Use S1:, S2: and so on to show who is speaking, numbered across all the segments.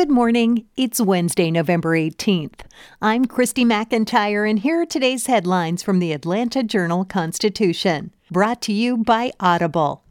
S1: Good morning. It's Wednesday, November 18th. I'm Kristie McIntyre, and here are today's headlines from the Atlanta Journal Constitution, brought to you by Audible.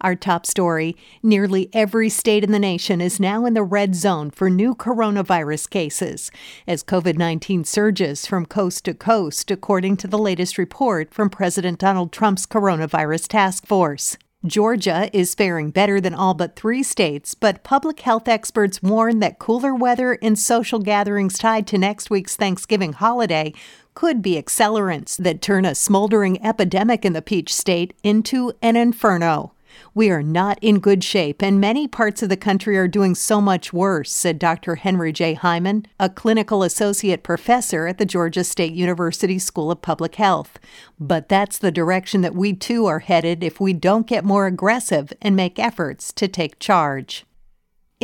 S1: Our top story nearly every state in the nation is now in the red zone for new coronavirus cases as COVID 19 surges from coast to coast, according to the latest report from President Donald Trump's coronavirus task force. Georgia is faring better than all but three states, but public health experts warn that cooler weather and social gatherings tied to next week's Thanksgiving holiday could be accelerants that turn a smoldering epidemic in the Peach State into an inferno. We are not in good shape, and many parts of the country are doing so much worse, said Dr. Henry J. Heiman, a clinical associate professor at the Georgia State University School of Public Health. But that's the direction that we too are headed if we don't get more aggressive and make efforts to take charge.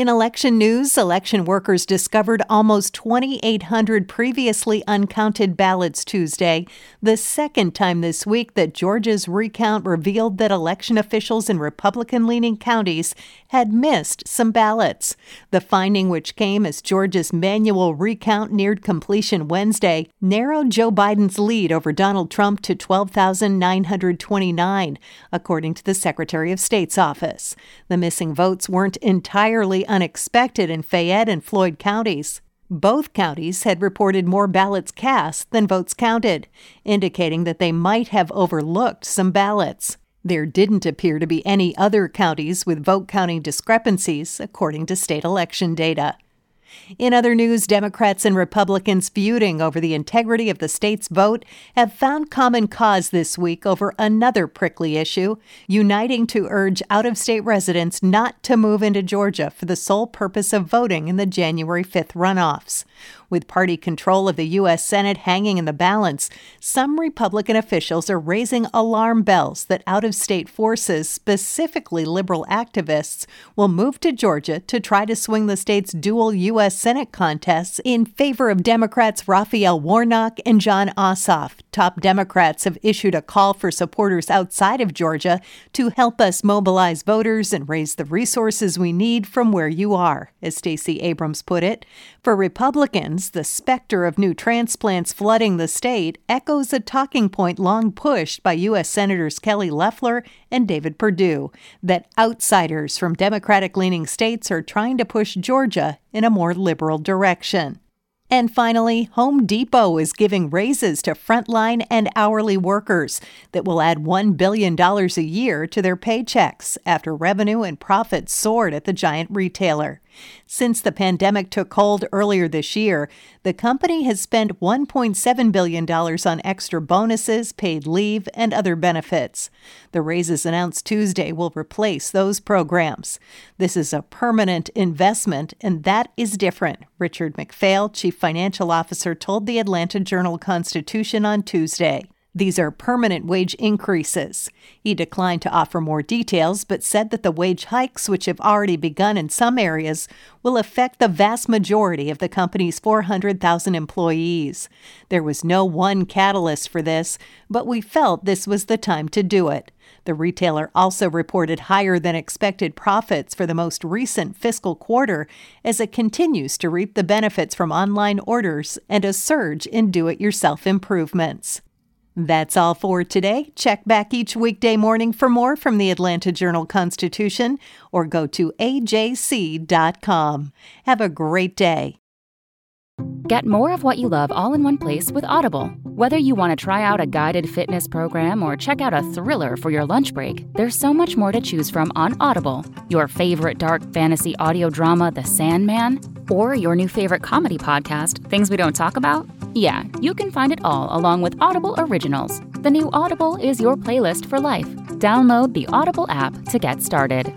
S1: In election news, election workers discovered almost 2,800 previously uncounted ballots Tuesday, the second time this week that Georgia's recount revealed that election officials in Republican leaning counties had missed some ballots. The finding, which came as Georgia's manual recount neared completion Wednesday, narrowed Joe Biden's lead over Donald Trump to 12,929, according to the Secretary of State's office. The missing votes weren't entirely unexpected in Fayette and Floyd counties. Both counties had reported more ballots cast than votes counted, indicating that they might have overlooked some ballots. There didn't appear to be any other counties with vote counting discrepancies, according to state election data. In other news, Democrats and Republicans feuding over the integrity of the state's vote have found common cause this week over another prickly issue, uniting to urge out of state residents not to move into Georgia for the sole purpose of voting in the January 5th runoffs. With party control of the U.S. Senate hanging in the balance, some Republican officials are raising alarm bells that out of state forces, specifically liberal activists, will move to Georgia to try to swing the state's dual U.S. Senate contests in favor of Democrats Raphael Warnock and Jon Ossoff. Top Democrats have issued a call for supporters outside of Georgia to help us mobilize voters and raise the resources we need from where you are, as Stacey Abrams put it. For Republicans, the specter of new transplants flooding the state echoes a talking point long pushed by U.S. Senators Kelly Loeffler and David Perdue that outsiders from Democratic leaning states are trying to push Georgia in a more liberal direction. And finally, Home Depot is giving raises to frontline and hourly workers that will add $1 billion a year to their paychecks after revenue and profits soared at the giant retailer. Since the pandemic took hold earlier this year, the company has spent $1.7 billion on extra bonuses, paid leave, and other benefits. The raises announced Tuesday will replace those programs. This is a permanent investment, and that is different, Richard McPhail, Chief Financial Officer, told the Atlanta Journal Constitution on Tuesday. These are permanent wage increases. He declined to offer more details, but said that the wage hikes, which have already begun in some areas, will affect the vast majority of the company's 400,000 employees. There was no one catalyst for this, but we felt this was the time to do it. The retailer also reported higher than expected profits for the most recent fiscal quarter as it continues to reap the benefits from online orders and a surge in do it yourself improvements. That's all for today. Check back each weekday morning for more from the Atlanta Journal Constitution or go to ajc.com. Have a great day.
S2: Get more of what you love all in one place with Audible. Whether you want to try out a guided fitness program or check out a thriller for your lunch break, there's so much more to choose from on Audible. Your favorite dark fantasy audio drama, The Sandman, or your new favorite comedy podcast, Things We Don't Talk About? Yeah, you can find it all along with Audible Originals. The new Audible is your playlist for life. Download the Audible app to get started.